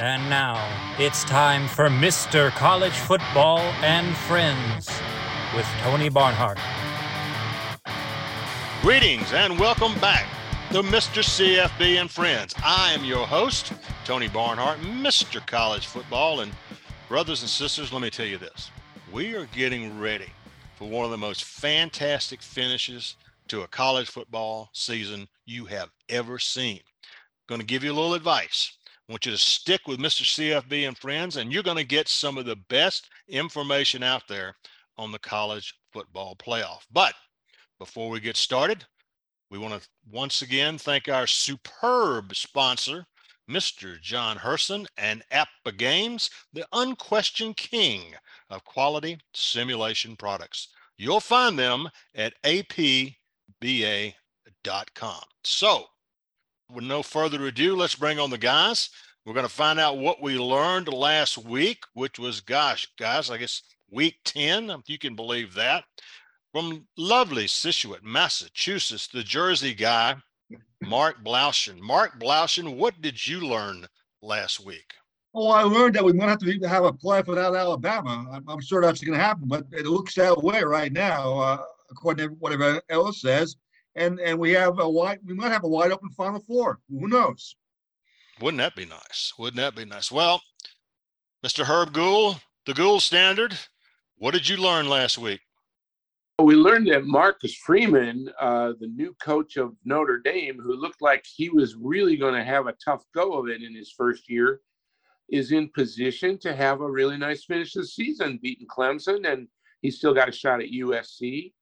And now it's time for Mr. College Football and Friends with Tony Barnhart. Greetings and welcome back to Mr. CFB and Friends. I am your host, Tony Barnhart, Mr. College Football. And brothers and sisters, let me tell you this we are getting ready for one of the most fantastic finishes to a college football season you have ever seen. Going to give you a little advice. I want you to stick with Mr. CFB and friends, and you're going to get some of the best information out there on the college football playoff. But before we get started, we want to once again thank our superb sponsor, Mr. John Herson and APBA Games, the unquestioned king of quality simulation products. You'll find them at apba.com. So, with no further ado, let's bring on the guys. We're going to find out what we learned last week, which was, gosh, guys, I guess week 10, if you can believe that. From lovely Scituate, Massachusetts, the Jersey guy, Mark Blaudschun. Mark Blaudschun, what did you learn last week? Oh, I learned that we might have to have a play without Alabama. I'm, I'm sure that's going to happen, but it looks that way right now, uh, according to whatever Ellis says and and we have a wide we might have a wide open final four who knows? Wouldn't that be nice? Wouldn't that be nice? Well mr herb gould the gould standard what did you learn last week? We learned that marcus freeman uh, the new coach of notre dame who looked like he was really going to have a tough go of it in his first year is in position to have a really nice finish this season beating clemson and he's still got a shot at usc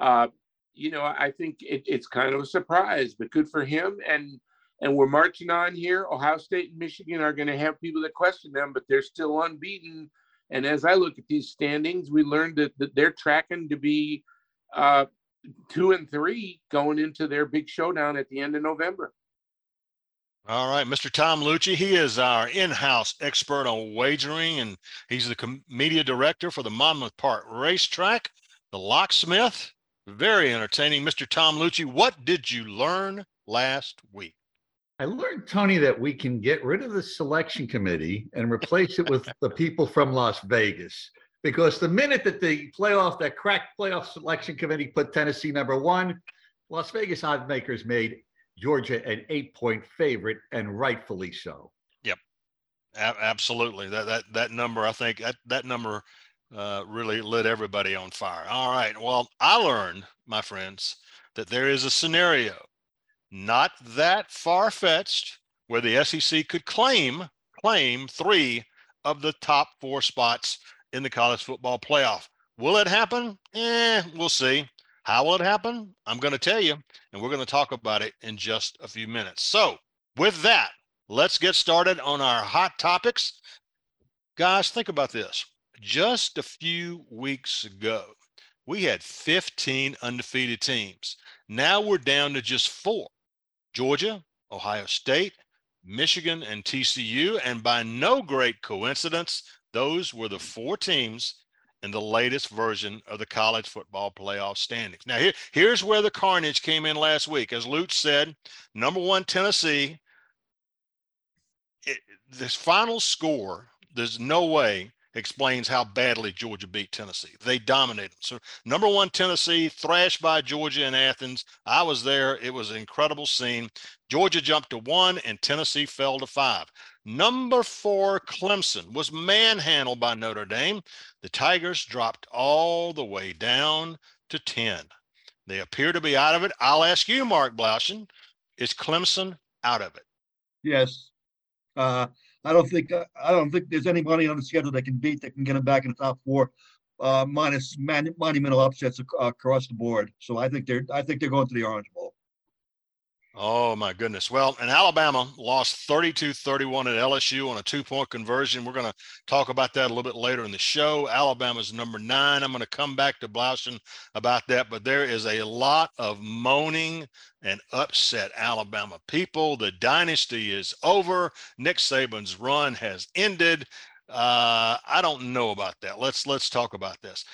uh, you know, I think it, it's kind of a surprise, but good for him. And and we're marching on here. Ohio State and Michigan are going to have people that question them, but they're still unbeaten. And as I look at these standings, we learned that, that they're tracking to be uh, two and three going into their big showdown at the end of November. All right, Mr. Tom Luicci, he is our in-house expert on wagering, and he's the media director for the Monmouth Park Racetrack, the locksmith, very entertaining. Mr. Tom Luicci, what did you learn last week? I learned, Tony, that we can get rid of the selection committee and replace it with the people from Las Vegas. Because the minute that the playoff, that crack playoff selection committee put Tennessee number one, Las Vegas odds makers made Georgia an eight point favorite, and rightfully so. Yep. A- absolutely. That, that, that number, I think that, that number uh, really lit everybody on fire. All right. Well, I learned, my friends, that there is a scenario not that far fetched where the SEC could claim claim three of the top four spots in the college football playoff. Will it happen? Eh, we'll see. How will it happen? I'm going to tell you, and we're going to talk about it in just a few minutes. So, with that, let's get started on our hot topics. Guys, think about this just a few weeks ago, we had 15 undefeated teams. Now we're down to just four Georgia, Ohio State, Michigan, and TCU. And by no great coincidence, those were the four teams in the latest version of the college football playoff standings. Now, here, here's where the carnage came in last week. As Lutz said, number one, Tennessee. It, this final score, there's no way explains how badly Georgia beat Tennessee. They dominated. So number one, Tennessee thrashed by Georgia in Athens. I was there. It was an incredible scene. Georgia jumped to one and Tennessee fell to five. Number four, Clemson was manhandled by Notre Dame. The Tigers dropped all the way down to 10. They appear to be out of it. I'll ask you, Mark Blaudschun, is Clemson out of it? Yes. Uh, I don't think uh, I don't think there's anybody on the schedule that can beat that can get them back in the top four, uh, minus man, monumental upsets across the board. So I think they're I think they're going to the Orange Bowl. Oh my goodness. Well, and Alabama lost 32-31 at LSU on a two-point conversion. We're going to talk about that a little bit later in the show. Alabama's number nine. I'm going to come back to Blaudschun about that, but there is a lot of moaning and upset Alabama people. The dynasty is over. Nick Saban's run has ended. Uh, I don't know about that. Let's let's talk about this.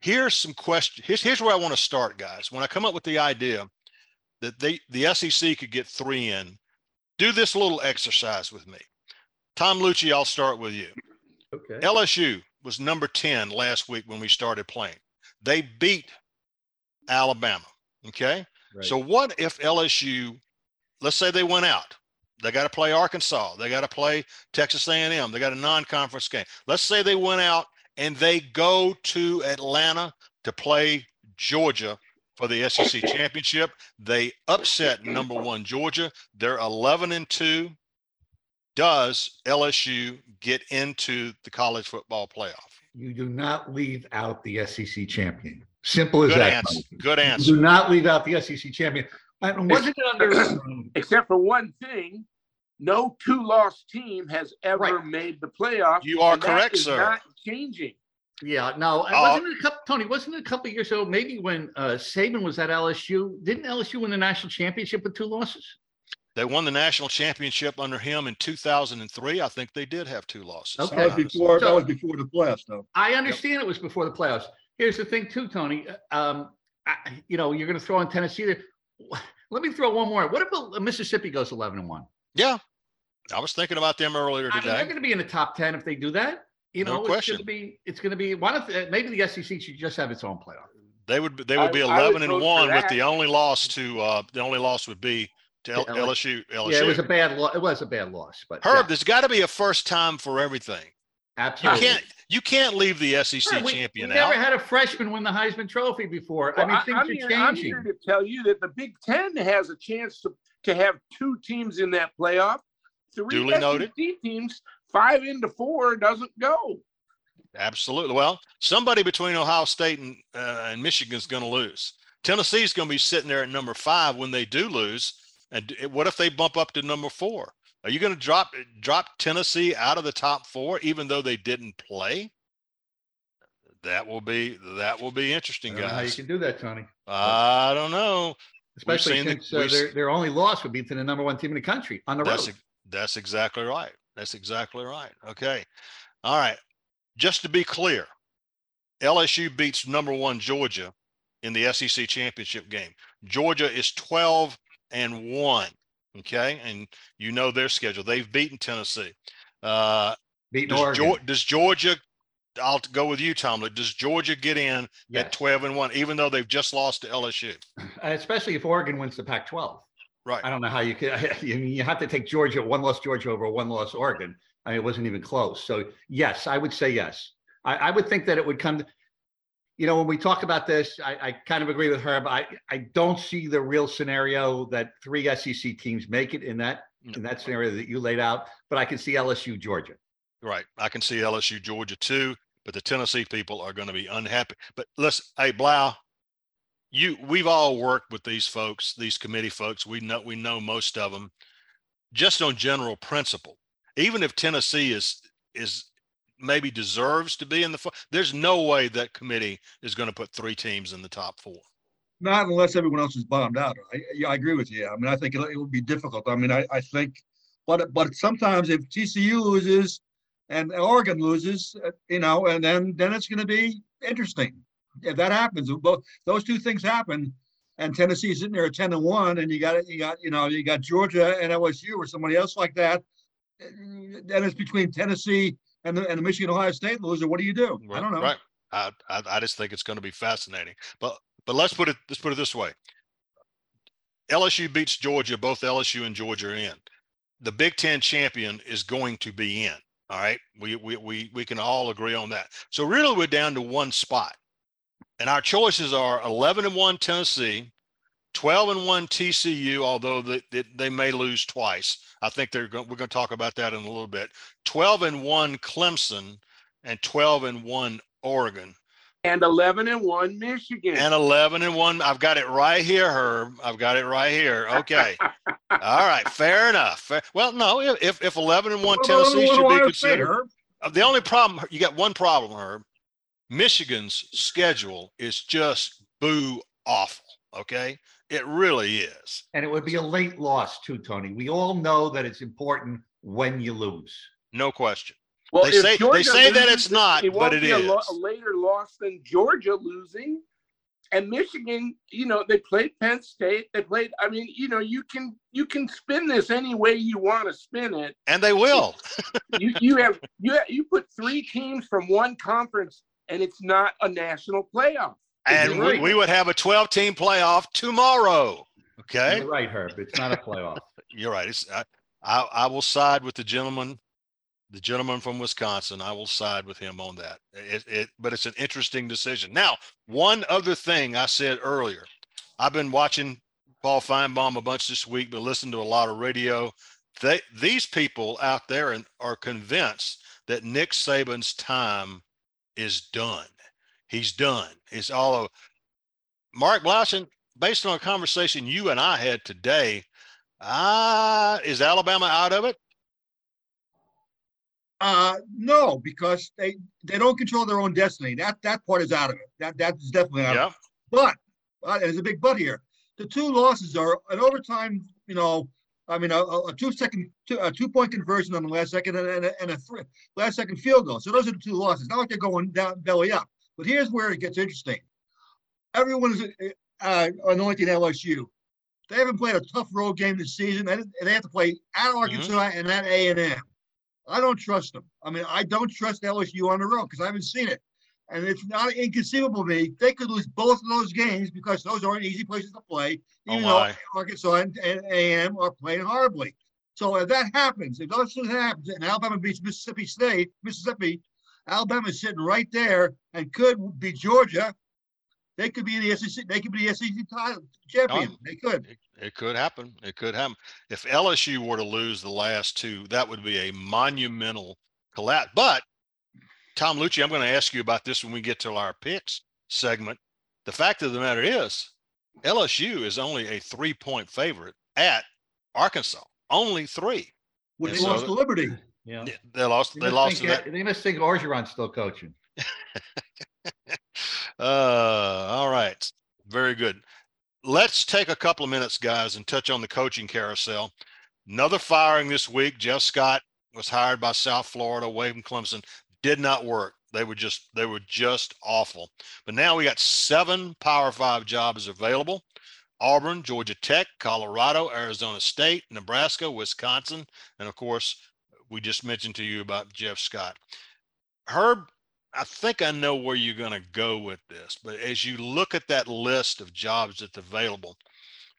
Here's some questions. Here's, here's where I want to start, guys. When I come up with the idea that they the SEC could get three in, do this little exercise with me. Tom Luicci, I'll start with you. Okay. LSU was number 10 last week when we started playing. They beat Alabama. Okay. Right. So what if LSU, let's say they went out, they got to play Arkansas, they got to play Texas A&M, they got a non-conference game. Let's say they went out and they go to Atlanta to play Georgia for the SEC championship. They upset number one Georgia. They're 11 and two. Does LSU get into the college football playoff? you do not leave out the SEC champion. Simple as Good that. answer. Tony. Good You answer. do not leave out the SEC champion. And wasn't it under? Except for one thing, no two-loss team has ever Right. made the playoff. You are correct, sir. Not changing. Yeah, no, Uh, wasn't it a couple, Tony, wasn't it a couple of years ago, maybe when uh Saban was at LSU, didn't LSU win the national championship with two losses? They won the national championship under him in 2003. I think they did have two losses. Okay. That was before, that was before the playoffs, though. I understand it was before the playoffs. Here's the thing too, Tony, uh, um, I, you know, you're gonna throw in Tennessee there. Let me throw one more. What if uh, Mississippi goes eleven and one? Yeah. I was thinking about them earlier I mean, they're gonna be in the top ten if they do that. You No know, it's question. gonna be, it's gonna be, why don't, uh, maybe the SEC should just have its own playoff. They would be- they would I- be I would 11 and 1 with the only loss to uh the only loss would be to L- To LSU LSU. Yeah, it was a bad loss. It was a bad loss, but. Herb, yeah, there's got to be a first time for everything. You Absolutely. can't you can't leave the SEC Right, we- champion we never had a freshman win the Heisman Trophy before. I mean, I- things I'm are here- I'm here to tell you that the Big Ten has a chance to, to have two teams in that playoff. Three Duly noted. SEC teams, five into four doesn't go. Absolutely. Well, somebody between Ohio State and uh, and Michigan is going to lose. Tennessee is going to be sitting there at number five when they do lose. And what if they bump up to number four? Are you going to drop drop Tennessee out of the top four, even though they didn't play? That will be that will be I interesting, don't know how you can do that, Tony. I don't know. Especially seen the- since uh, their, their only loss would be to the number one team in the country on the That's road. ex- that's exactly right. That's exactly right. Okay. All right. Just to be clear, LSU beats number one Georgia in the SEC championship game. Georgia is 12 and one. Okay. And you know their schedule. They've beaten Tennessee. Uh, does, Oregon. Geor- does Georgia, I'll go with you, Tomlin. Does Georgia get in Yes. at 12 and one, even though they've just lost to LSU? Especially if Oregon wins the Pac-12. Right. I don't know how you could. You, you have to take Georgia, one loss Georgia over one loss Oregon. I mean, it wasn't even close. So yes, I would say yes. I, I would think that it would come. To, You know, when we talk about this, I, I kind of agree with Herb. I, I don't see the real scenario that three SEC teams make it in that No. in that scenario that you laid out. But I can see LSU, Georgia. Right. I can see LSU, Georgia too, but the Tennessee people are going to be unhappy. But listen, hey, Blau, you, we've all worked with these folks, these committee folks. We know, we know most of them just on general principle. Even if Tennessee is, is maybe deserves to be in the, there's no way that committee is going to put three teams in the top four. Not unless everyone else is bombed out. I, yeah, I agree with you. I mean, I think it, it would be difficult. I mean, I, I think, but but sometimes if TCU loses and Oregon loses, uh, you know, and then then it's going to be interesting. If that happens, both those two things happen, and Tennessee's sitting there at ten and one, and you got it, you got you know, you got Georgia and LSU or somebody else like that. Then it's between Tennessee and the and the Michigan Ohio State loser. What do you do? I don't know. Right. I, I, I just think it's going to be fascinating. But but let's put it let's put it this way. LSU beats Georgia. Both LSU and Georgia are in. The Big Ten champion is going to be in. All right. We we we we can all agree on that. So really, we're down to one spot, and our choices are 11 and one Tennessee, 12 and one TCU. Although they, they, may lose twice. I think they're going. We're going to talk about that in a little bit. 12 and one Clemson, and 12 and one Oregon And 11 and one Michigan. and 11 and 1 i've got it right here herb i've got it right here okay all right fair enough fair. well no if if 11 and 1 tennessee should be considered Herb? Uh, the only problem you got one problem herb michigan's schedule is just boo awful okay it really is And it would be a late loss too, Tony. We all know that it's important when you lose. no question well, they if say- they Georgia say that it's not, it but won't it be a, lo- a later loss than Georgia losing. and Michigan, you know, they played Penn State. They played. I mean, you know, you can you can spin this any way you want to spin it, and they will. you you have you have, you put three teams from one conference, and it's not a national playoff. And we, we, would have a 12 team playoff tomorrow. Okay. You're right, Herb. It's not a playoff. You're right. It's, I, I, I will side with the gentleman the gentleman from Wisconsin, I will side with him on that. It, it, but it's an interesting decision. Now, one other thing I said earlier, I've been watching Paul Finebaum a bunch this week, but listening to a lot of radio. They, these people out there are convinced that Nick Saban's time is done. He's done. It's all of Mark Blaudschun, based on a conversation you and I had today, uh, is Alabama out of it? Uh, no, because they they don't control their own destiny. That that part is out of it. That that's definitely out. Yep. Of it. But uh, there's a big but here. The two losses are an overtime. You know, I mean, a, a two second, two, a two point conversion on the last second, and, a, and a three, last second field goal. So those are the two losses. Not like they're going down belly up. But here's where it gets interesting. Everyone is uh, anointing LSU. They haven't played a tough road game this season. They, they have to play at mm-hmm. Arkansas mm-hmm. and at A and M. I don't trust them. I mean, I don't trust LSU on the road because I haven't seen it. And it's not inconceivable to me. They could lose both of those games because those aren't easy places to play, oh, even oh though Arkansas and, and AM are playing horribly. So if that happens, if those things happens, and Alabama beats Mississippi State, Mississippi, Alabama's sitting right there and could be Georgia. They could be the SEC. They could be the SEC title champion. Um, they could. It, it could happen. It could happen. If LSU were to lose the last two, that would be a monumental collapse. But Tom Luicci, I'm going to ask you about this when we get to our picks segment. The fact of the matter is, LSU is only a three point favorite at Arkansas. Only three. When they so lost to Liberty. Yeah. They lost. They, they lost. Think, that. They must think Orgeron's still coaching. uh, all right. Very good. Let's take a couple of minutes, guys, and touch on the coaching carousel. Another firing this week. Jeff Scott was hired by South Florida away from Clemson. Did not work. They were just they were just awful. But now we got seven Power Five jobs available. Auburn, Georgia Tech, Colorado, Arizona State, Nebraska, Wisconsin, and of course, we just mentioned to you about Jeff Scott. Herb, I think I know where you're going to go with this, but as you look at that list of jobs that's available,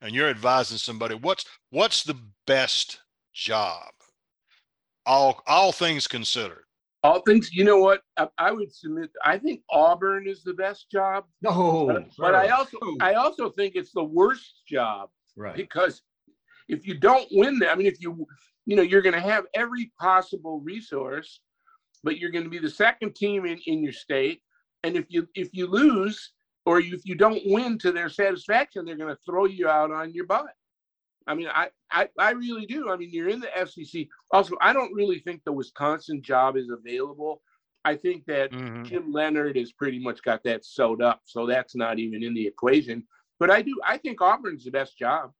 and you're advising somebody, what's what's the best job? All all things considered. All things, you know what? I, I would submit. I think Auburn is the best job. No, but, but I also I also think it's the worst job. Right. Because if you don't win that, I mean, if you you know you're going to have every possible resource but you're going to be the second team in, in your state. And if you if you lose or you, if you don't win to their satisfaction, they're going to throw you out on your butt. I mean, I, I I really do. I mean, you're in the SEC. Also, I don't really think the Wisconsin job is available. I think that mm-hmm. Jim Leonhard has pretty much got that sewed up, so that's not even in the equation. But I do. I think Auburn's the best job.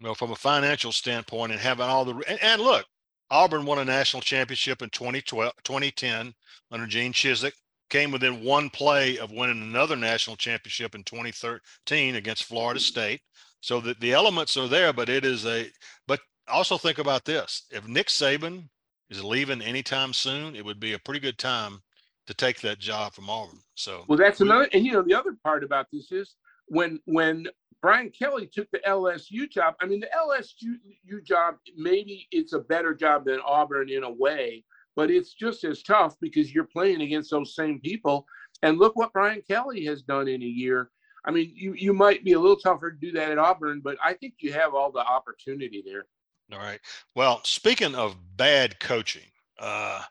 Well, from a financial standpoint, and having all the and, and look, Auburn won a national championship in 2012, 2010 under Gene Chizik. Came within one play of winning another national championship in 2013 against Florida State. So that the elements are there, but it is a. But also think about this: if Nick Saban is leaving anytime soon, it would be a pretty good time to take that job from Auburn. So well, that's another. And you know, the other part about this is when when Brian Kelly took the LSU job. I mean, the LSU job, maybe it's a better job than Auburn in a way, but it's just as tough because you're playing against those same people. And look what Brian Kelly has done in a year. I mean, you, you might be a little tougher to do that at Auburn, but I think you have all the opportunity there. All right. Well, speaking of bad coaching, uh,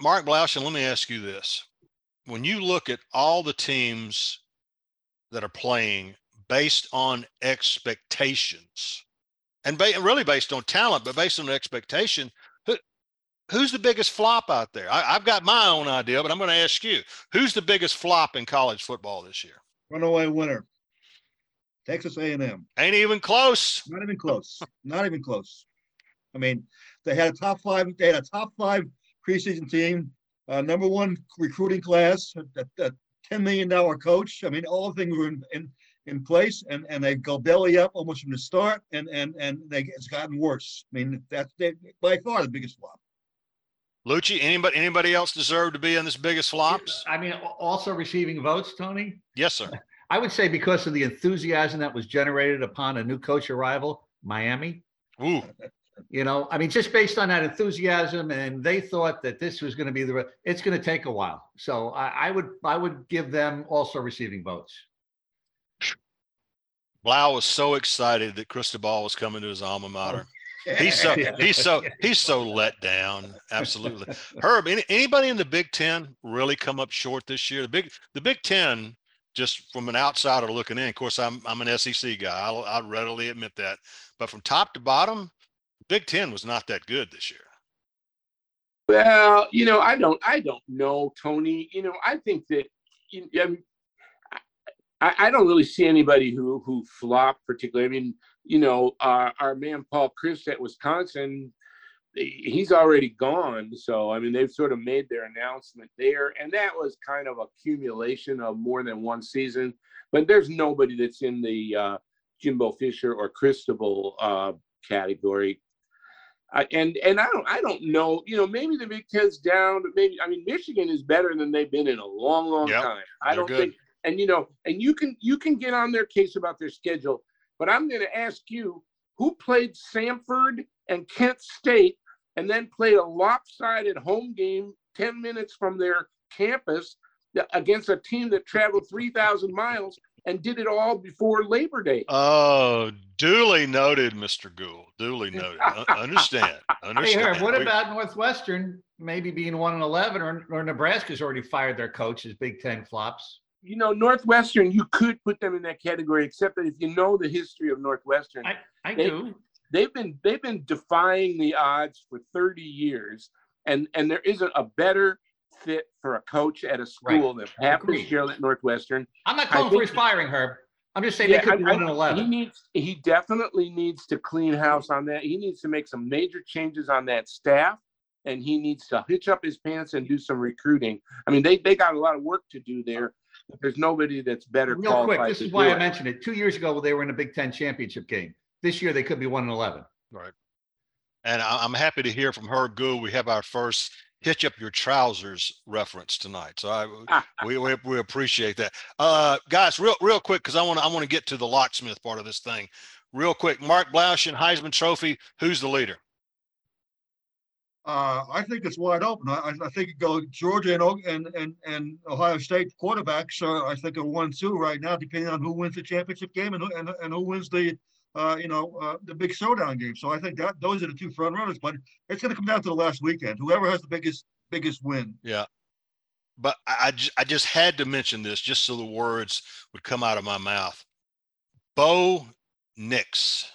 Mark Blaudschun, let me ask you this. When you look at all the teams that are playing based on expectations and ba- really based on talent, but based on expectation. Who, who's the biggest flop out there? I, have got my own idea, but I'm going to ask you who's the biggest flop in college football this year? Runaway winner. Texas A&M. Ain't even close. Not even close. Not even close. I mean, they had a top five. They had a top five preseason team, uh, number one recruiting class. That, that ten million dollar coach. I mean, all things were in, in in place, and and they go belly up almost from the start, and and and they it's gotten worse. I mean, that's they, by far the biggest flop. Luicci, anybody anybody else deserve to be in this biggest flops? I mean, also receiving votes, Tony. Yes, sir. I would say because of the enthusiasm that was generated upon a new coach arrival, Miami. Ooh, You know, I mean, just based on that enthusiasm, and they thought that this was going to be the. It's going to take a while, so I, I would I would give them also receiving votes. Blau was so excited that Cristobal was coming to his alma mater. Oh, He's so he's so he's so let down. Absolutely. Herb, any, anybody in the Big Ten really come up short this year? The big the Big Ten, just from an outsider looking in. Of course, I'm I'm an SEC guy. I'll, I'll readily admit that. But from top to bottom, Big Ten was not that good this year. Well, you know, I don't, I don't know, Tony. You know, I think that, you, I, I, I don't really see anybody who who flopped particularly. I mean, you know, our, our man Paul Chryst at Wisconsin, he's already gone. So I mean, they've sort of made their announcement there, and that was kind of accumulation of more than one season. But there's nobody that's in the uh, Jimbo Fisher or Cristobal uh, category. I, and and I don't I don't know. You know, maybe the Big Ten's down. Maybe I mean Michigan is better than they've been in a long, long Yep, time. I don't good. think. And you know, and you can you can get on their case about their schedule, but I'm going to ask you who played Samford and Kent State, and then played a lopsided home game ten minutes from their campus against a team that traveled three thousand miles and did it all before Labor Day. Oh, duly noted, Mr. Gould. Duly noted. U- understand. Hey, Understand. Herb, what We- about Northwestern maybe being one and eleven, or, or Nebraska's already fired their coach as Big Ten flops? You know, Northwestern, you could put them in that category, except that if you know the history of Northwestern, I I They- do. they've been they've been defying the odds for 30 years, and and there isn't a better fit for a coach at a school than Pat Agreed. Fitzgerald at Northwestern. I'm not calling for his firing, Herb. I'm just saying Yeah, they could be I- I- one and He needs he definitely needs to clean house on that. He needs to make some major changes on that staff. And he needs to hitch up his pants and do some recruiting. I mean, they, they got a lot of work to do there. But there's nobody that's better Real qualified. quick, this is why do I it. mentioned it. Two years ago, they were in a Big Ten championship game. This year, they could be one and eleven. Right. And I- I'm happy to hear from Herb Gould. We have our first hitch up your trousers reference tonight. So I, we, we, we appreciate that. Uh, guys, real, real quick, because I want to, I want to get to the locksmith part of this thing. Real quick, Mark Blaudschun, Heisman Trophy. Who's the leader? Uh, I think it's wide open. I, I- think it go Georgia and, and, and, and Ohio State quarterbacks. Uh, I think are one, two right now, depending on who wins the championship game and who, and, and who wins the, uh, you know, uh, the big showdown game. So I think that those are the two front runners, but it's going to come down to the last weekend. Whoever has the biggest, biggest win. Yeah. But I, I, just had to mention this just so the words would come out of my mouth. Bo Nix.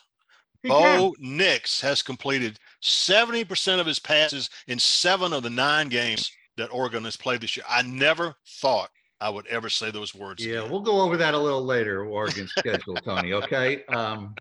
Bo Nix has completed 70% of his passes in seven of the nine games that Oregon has played this year. I never thought I would ever say those words. Yeah, again. we'll go over that a little later. Oregon's schedule, Tony. Okay, um,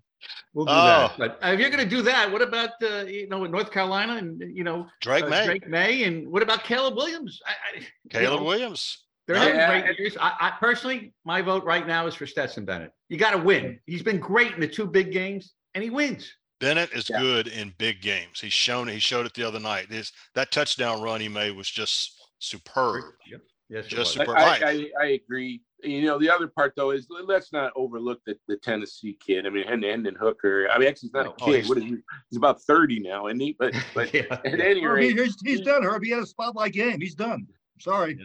we'll do Oh. that. But uh, if you're going to do that, what about uh, you know North Carolina and you know Drake uh, Maye, Drake Maye, and what about Caleb Williams? I, I, you Caleb know, Williams. They're Yeah. having great years. I, I personally, my vote right now is for Stetson Bennett. You got to win. He's been great in the two big games, and he wins. Bennett is Yeah. good in big games. He's shown it. He showed it the other night. His that touchdown run he made was just superb. Yep. Yes, Just superb. I, I, I agree. You know, the other part though is let's not overlook the, the Tennessee kid. I mean, Hendon Hooker. I mean, actually, he's not a Oh, kid. he's- what is he? He's about thirty now, and he. But but yeah. at any rate, he's, he's done, Herb. He had a spotlight game. He's done. Sorry.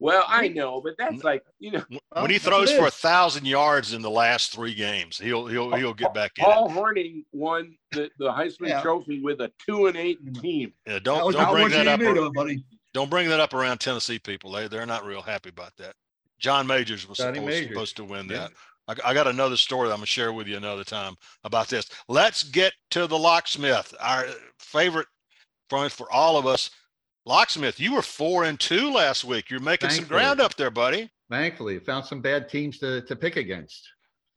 Well, I know, but that's like you know, When he throws for a thousand yards in the last three games, he'll he'll he'll get back in. it. Paul Hornung won the, the Heisman Yeah. Trophy with a two and eight team. Yeah, don't was don't bring that up. knew, though, buddy. Don't bring that up around Tennessee people. They they're not real happy about that. John Majors was supposed, Majors. supposed to win Yeah. that. I, I got another story that I'm gonna share with you another time about this. Let's get to the locksmith, our favorite for for all of us. Locksmith, you were four and two last week. You're making some ground up there, buddy. Thankfully, found some bad teams to, to pick against.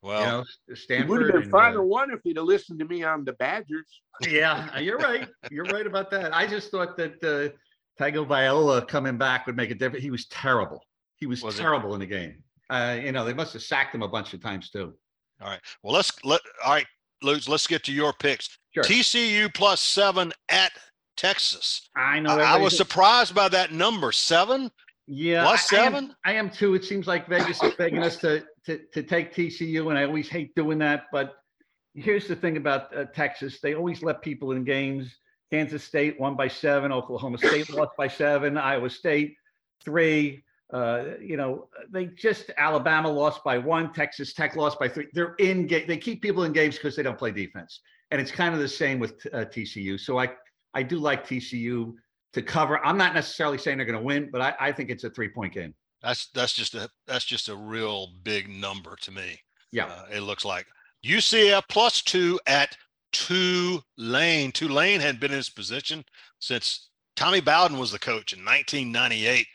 Well, you know, It would have been and, five uh, and one if he'd have listened to me on the Badgers. yeah, you're right. You're right about that. I just thought that uh, Viola coming back would make a difference. He was terrible. He was, Was it? terrible in the game. Uh, you know, they must have sacked him a bunch of times too. All right. Well, let's let. All right, Lutz. Let's get to your picks. Sure. TCU plus seven at Texas. I know. I, I was surprised by that number seven. Yeah, Plus I- I am- seven? I am too. It seems like Vegas is begging us to, to, to take TCU, and I always hate doing that. But here's the thing about uh, Texas: they always let people in games. Kansas State won by seven. Oklahoma State lost by seven. Iowa State three. Uh, you know, they just Alabama lost by one. Texas Tech lost by three. They're in game. They keep people in games because they don't play defense, and it's kind of the same with uh, TCU. So I I do like TCU to cover. I'm not necessarily saying they're going to win, but I, I think it's a three point game. That's that's just a that's just a real big number to me. Yeah. Uh, it looks like UCF plus two at Tulane. Tulane had been in this position since Tommy Bowden was the coach in 1998.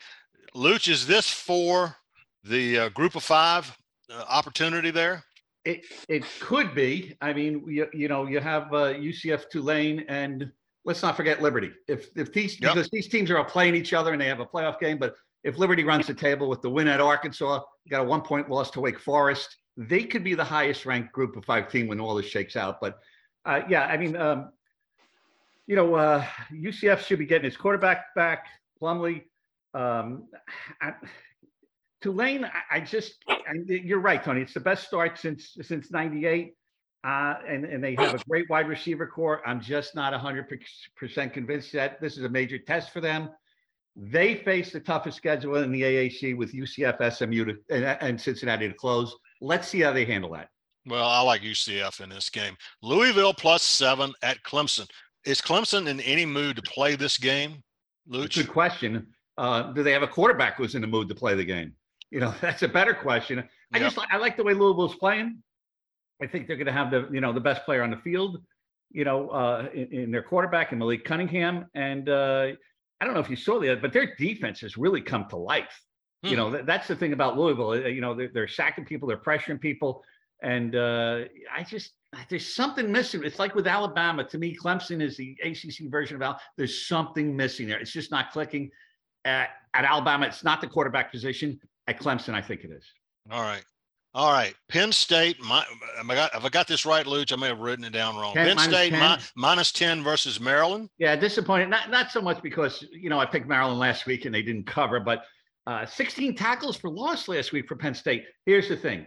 Luch, is this for the uh, group of five uh, opportunity there? It it could be. I mean, you, you know, you have uh, UCF Tulane and let's not forget Liberty. If if these Yep. because these teams are all playing each other and they have a playoff game, but if Liberty runs the table with the win at Arkansas, got a one point loss to Wake Forest, they could be the highest ranked group of five team when all this shakes out. But uh, yeah, I mean, um, you know, uh, UCF should be getting his quarterback back, Plumlee. Um, I, Tulane, I, I just, I, you're right, Tony. It's the best start since since '98, uh, and and they have a great wide receiver corps. I'm just not 100 percent convinced that this is a major test for them. They face the toughest schedule in the AAC with UCF, SMU, to, and, and Cincinnati to close. Let's see how they handle that. Well, I like UCF in this game. Louisville plus seven at Clemson. Is Clemson in any mood to play this game, Luch? Good question. Uh, do they have a quarterback who's in the mood to play the game? You know, that's a better question. I Yep. just I like the way Louisville's playing. I think they're going to have the you know the best player on the field, you know, uh, in, in their quarterback and Malik Cunningham. And uh, I don't know if you saw that, but their defense has really come to life. You Hmm. know, that, that's the thing about Louisville. uh, You know, they're, they're sacking people, they're pressuring people, and uh, I just there's something missing. It's like with Alabama. To me, Clemson is the ACC version of Al. There's something missing there. It's just not clicking. At, at Alabama, it's not the quarterback position. At Clemson, I think it is. All right. All right. Penn State, my, have I got, have I got this right, Luch? I may have written it down wrong. 10 Penn State 10. mi- minus 10 versus Maryland. Yeah, disappointed. Not not so much because you know I picked Maryland last week and they didn't cover, but uh, 16 tackles for loss last week for Penn State. Here's the thing: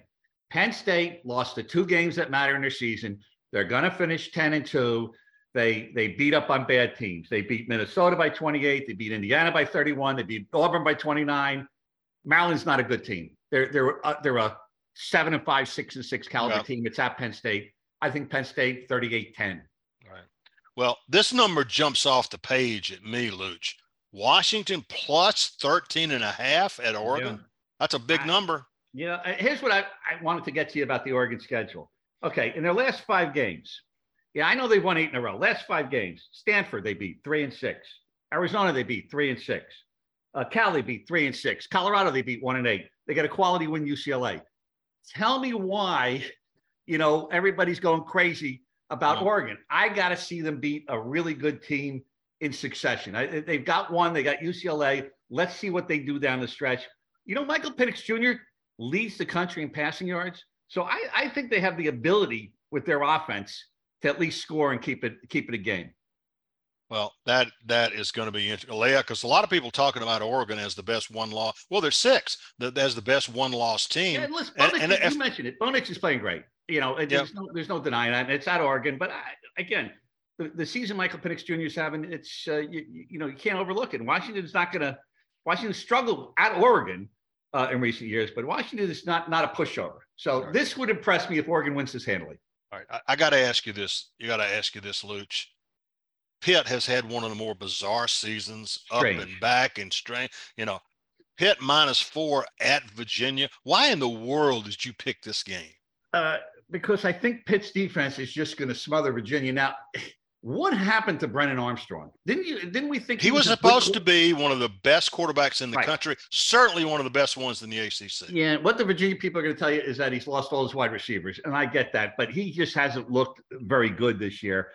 Penn State lost the two games that matter in their season. They're going to finish 10 and two. They they beat up on bad teams. They beat Minnesota by 28. They beat Indiana by 31. They beat Auburn by 29. Maryland's not a good team. They're they're uh, they're a seven and five, six and six caliber Yeah. team. It's at Penn State. I think Penn State 38-10. All right. Well, this number jumps off the page at me, Luch. Washington plus 13 and a half at Oregon. That's a big I- number. You know, uh, here's what I, I wanted to get to you about the Oregon schedule. Okay, in their last five games, yeah, I know they've won eight in a row. Last five games, Stanford they beat three and six. Arizona they beat three and six. Uh, Cal they beat three and six. Colorado they beat one and eight. They got a quality win UCLA. Tell me why, you know, everybody's going crazy about. Oregon. I got to see them beat a really good team in succession. I, they've got one. They got UCLA. Let's see what they do down the stretch. You know, Michael Penix Jr. leads the country in passing yards. So I, I think they have the ability with their offense to at least score and keep it keep it a game. Well, that that is going to be interesting, because a lot of people talking about Oregon as the best one loss. Well, there's six that as the best one loss team. Yeah, and listen, Bo Nix, and you if- mentioned it. Bo Nix is playing great. You know, and there's, no, there's no denying that. And it's at Oregon, but I, again, the, the season Michael Penix Jr. is having, it's uh, you, you know you can't overlook it. Washington's not going to. Washington struggled at Oregon uh, in recent years, but Washington is not not a pushover. So Right. this would impress me if Oregon wins this handily. All right, I, I got to ask you this. You got to ask you this, Luch. Pitt has had one of the more bizarre seasons, up and back and strange. You know, Pitt minus four at Virginia. Why in the world did you pick this game? Uh, because I think Pitt's defense is just going to smother Virginia. Now, what happened to Brennan Armstrong? Didn't you? Didn't we think He was a good supposed to be one of the best quarterbacks in the Right. country, certainly one of the best ones in the ACC. Yeah, what the Virginia people are going to tell you is that he's lost all his wide receivers, and I get that, but he just hasn't looked very good this year.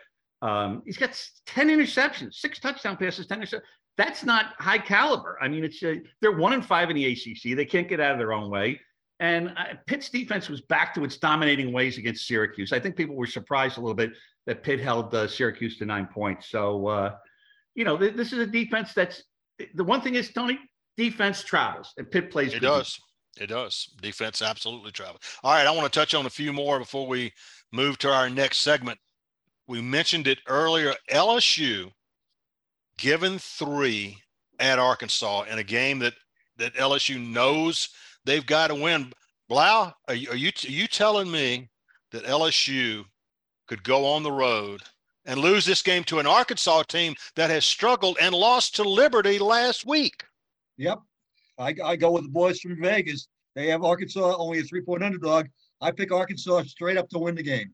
Um, he's got ten interceptions, six touchdown passes, ten interceptions. that's not high caliber. I mean, it's they're one and five in the ACC. They can't get out of their own way. And uh, Pitt's defense was back to its dominating ways against Syracuse. I think people were surprised a little bit that Pitt held uh, Syracuse to nine points. So, uh, you know, th- this is a defense that's the one thing is Tony defense travels and Pitt plays. It does. It does. Defense absolutely travels. All right, I want to touch on a few more before we move to our next segment. We mentioned it earlier. LSU given three at Arkansas in a game that that LSU knows they've got to win. Blau, are you, are you are you telling me that LSU could go on the road and lose this game to an Arkansas team that has struggled and lost to Liberty last week? Yep, I, I go with the boys from Vegas. They have Arkansas only a three point underdog. I pick Arkansas straight up to win the game.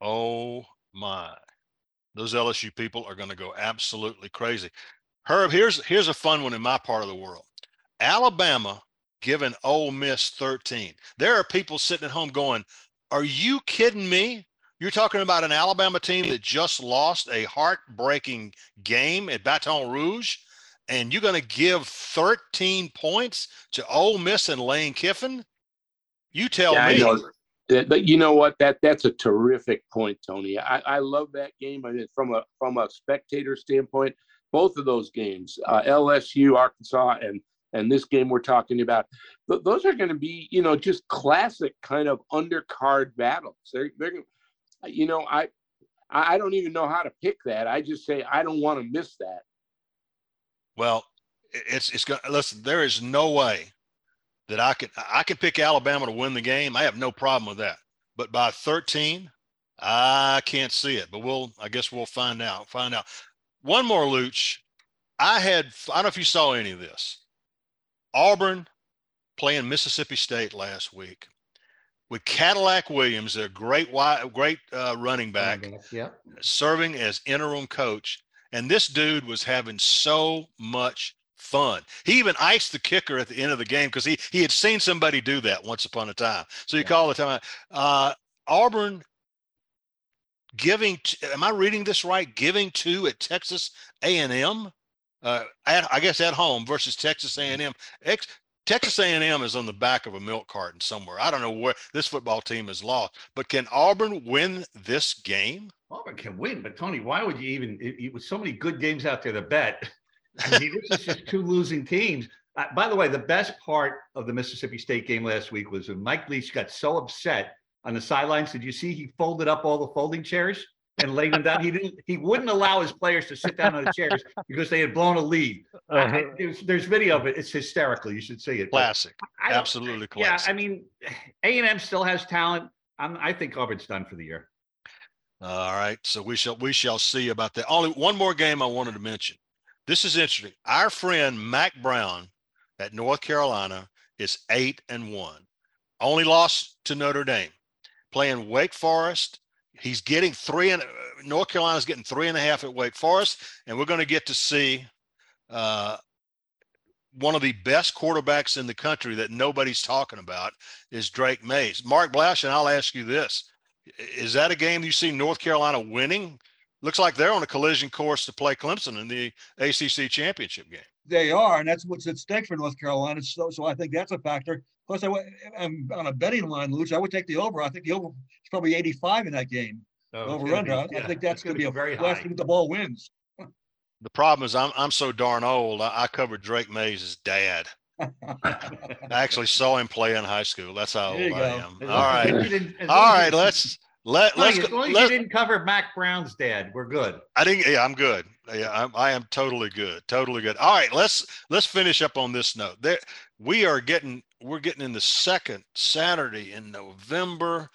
Oh my those LSU people are going to go absolutely crazy. Herb, here's here's a fun one in my part of the world. Alabama giving Ole Miss 13. There are people sitting at home going, "Are you kidding me? You're talking about an Alabama team that just lost a heartbreaking game at Baton Rouge, and you're going to give 13 points to Ole Miss and Lane Kiffin? You tell Yeah, me." That- But you know what? That that's a terrific point, Tony. I, I love that game. I mean, from a from a spectator standpoint, both of those games, uh, LSU, Arkansas, and and this game we're talking about, th- those are going to be you know just classic kind of undercard battles. They're they're, you know, I I don't even know how to pick that. I just say I don't want to miss that. Well, it's it's going. Listen, there is no way that I could I could pick Alabama to win the game. I have no problem with that. But by 13, I can't see it. But we'll I guess we'll find out. Find out. One more, Luch. I had I don't know if you saw any of this. Auburn playing Mississippi State last week with Cadillac Williams, their great wide, great uh, running back Yeah. serving as interim coach. And this dude was having so much fun. He even iced the kicker at the end of the game because he he had seen somebody do that once upon a time. So you Yeah. called the time. Uh, Auburn giving. t- Am I reading this right? Giving two at Texas A and M. Uh, at, I guess at home versus Texas A and M. Ex, Texas A and M is on the back of a milk carton somewhere. I don't know where this football team is lost. But can Auburn win this game? Auburn can win, but Tony, why would you even? It, it was so many good games out there to bet. I mean, this is just two losing teams. Uh, by the way, the best part of the Mississippi State game last week was when Mike Leach got so upset on the sidelines. Did you see he folded up all the folding chairs and laid them down? He didn't. He wouldn't allow his players to sit down on the chairs because they had blown a lead. I- there's, there's video of it. It's hysterical. You should see it. Classic. I don't- Yeah. I mean, A and M still has talent. I'm, I think Auburn's done for the year. All right. So we shall we shall see about that. Only one more game I wanted to mention. This is interesting. Our friend Mack Brown at North Carolina is eight and one. Only lost to Notre Dame. Playing Wake Forest. He's getting three and North Carolina's getting three and a half at Wake Forest, and we're going to get to see uh, one of the best quarterbacks in the country that nobody's talking about is Drake Mays. Mark Blaudschun, and I'll ask you this: Is that a game you see North Carolina winning? Looks like they're on a collision course to play Clemson in the ACC championship game. They are, and that's what's at stake for North Carolina. So, so I think that's a factor. Plus, I w- am on a betting line, Luch. I would take the over. I think the over is probably 85 in that game. Oh, over under. I, I think that's going to be a very last high. thing the ball wins. The problem is I'm I'm so darn old. I, I covered Drake Maye's dad. I actually saw him play in high school. That's how old I go. am. As All long as right. you didn't- as All long as right. you- Let's let let's as long as you didn't cover Mack Brown's dad, we're good. I didn't. Yeah, I'm good. Yeah, I'm, I am totally good. Totally good. All right, let's let's finish up on this note. There, we are getting we're getting in the second Saturday in November.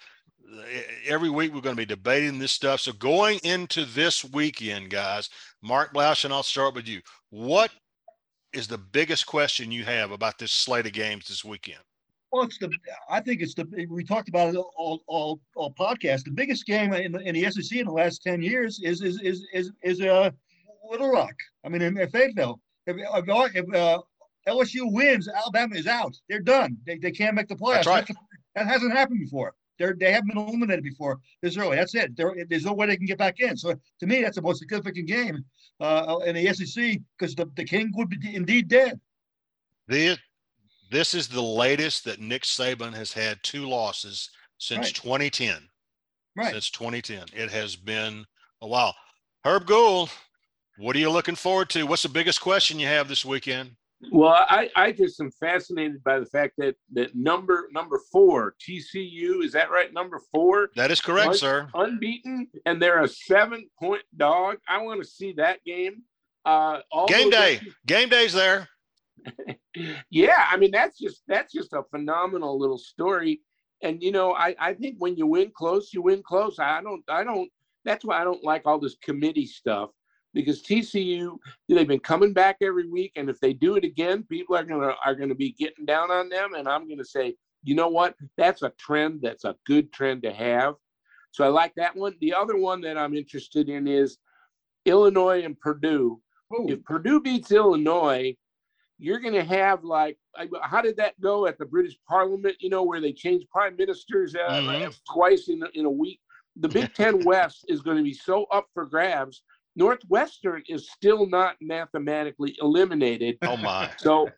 Every week we're going to be debating this stuff. So going into this weekend, guys, Mark Blaudschun, and I'll start with you. What is the biggest question you have about this slate of games this weekend? Well, it's the. I think it's the. We talked about it all, all, all podcast. The biggest game in the, in the SEC in the last ten years is is is is is uh, Little Rock. I mean, in, in Fayetteville. If, if, if uh, LSU wins, Alabama is out. They're done. They, they can't make the playoffs. That's right. That hasn't happened before. They're they haven't been eliminated before this early. That's it. There, there's no way they can get back in. So to me, that's the most significant game uh, in the SEC because the, the king would be indeed dead. The, this is the latest that Nick Saban has had two losses since Right. 2010. Right. Since 2010, it has been a while. Herb Gould, what are you looking forward to? What's the biggest question you have this weekend? Well, I, I just am fascinated by the fact that that number number four TCU is that right? Number four, That is correct, What? sir. unbeaten, and they're a seven point dog. I want to see that game. Uh, Game those day. Game day's there. Yeah, I mean that's just that's just a phenomenal little story. And you know, I I think when you win close, you win close. I don't I don't. That's why I don't like all this committee stuff because TCU they've been coming back every week, and if they do it again, people are gonna are gonna be getting down on them, and I'm gonna say, you know what? That's a trend. That's a good trend to have. So I like that one. The other one that I'm interested in is Illinois and Purdue Ooh, if Purdue beats Illinois, you're going to have like, how did that go at the British Parliament? You know, where they changed prime ministers uh, Mhm. twice in in a week. The Big Ten West is going to be so up for grabs. Northwestern is still not mathematically eliminated. Oh my. So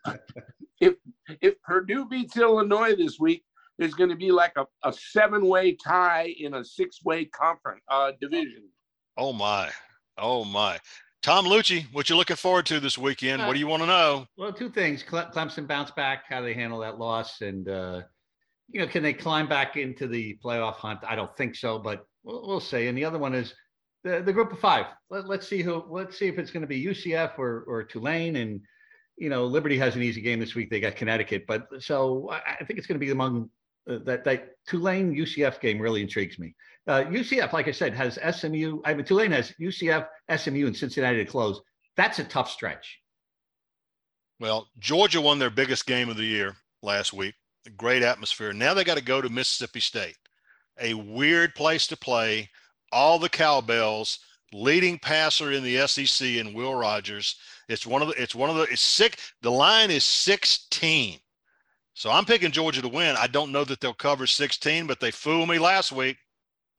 if if Purdue beats Illinois this week, there's going to be like a, a seven way tie in a six way conference uh, division. Oh my. Oh my. Tom Luicci, what you looking forward to this weekend? What do you want to know? Well, two things. Cle- Clemson bounce back, how they handle that loss, and uh, you know, can they climb back into the playoff hunt? I don't think so, but we'll, we'll see. And the other one is the, the group of five. Let, let's see who. Let's see if it's going to be UCF or or Tulane. And you know, Liberty has an easy game this week. They got Connecticut, but so I, I think it's going to be among uh, that that Tulane UCF game really intrigues me. Uh, UCF, like I said, has SMU. I mean, Tulane has UCF, SMU, and Cincinnati to close. That's a tough stretch. Well, Georgia won their biggest game of the year last week. Great atmosphere. Now they got to go to Mississippi State, a weird place to play. All the cowbells, leading passer in the SEC, and Will Rogers. It's one of the. It's one of the. It's six. The line is sixteen. So I'm picking Georgia to win. I don't know that they'll cover 16, but they fooled me last week,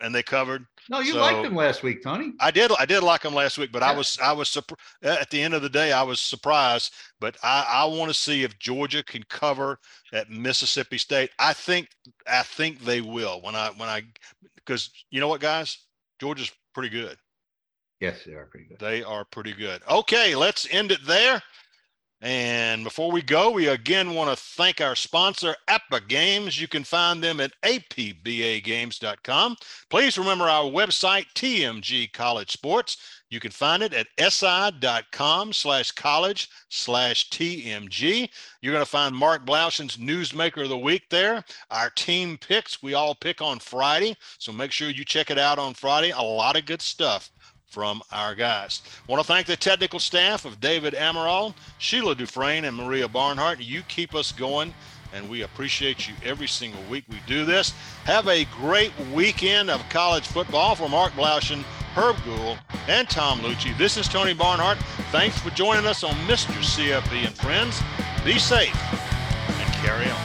and they covered. No, you So- liked them last week, Tony. I did. I did like them last week, but I was I was at the end of the day I was surprised. But I I want to see if Georgia can cover at Mississippi State. I think I think they will when I when I because you know what guys, Georgia's pretty good. Yes, they are pretty good. They are pretty good. Okay, let's end it there. And before we go, we again want to thank our sponsor, APBA Games. You can find them at apbagames.com. Please remember our website, TMG College Sports. You can find it at si.com slash college slash TMG. You're going to find Mark Blaudschun's Newsmaker of the Week there. Our team picks, we all pick on Friday. So make sure you check it out on Friday. A lot of good stuff from our guys. Want to thank the technical staff of David Amaral, Sheila Dufresne, and Maria Barnhart. You keep us going, and we appreciate you every single week we do this. Have a great weekend of college football for Mark Blaudschun, Herb Gould, and Tom Luicci. This is Tony Barnhart. Thanks for joining us on Mr. CFB and Friends. Be safe and carry on.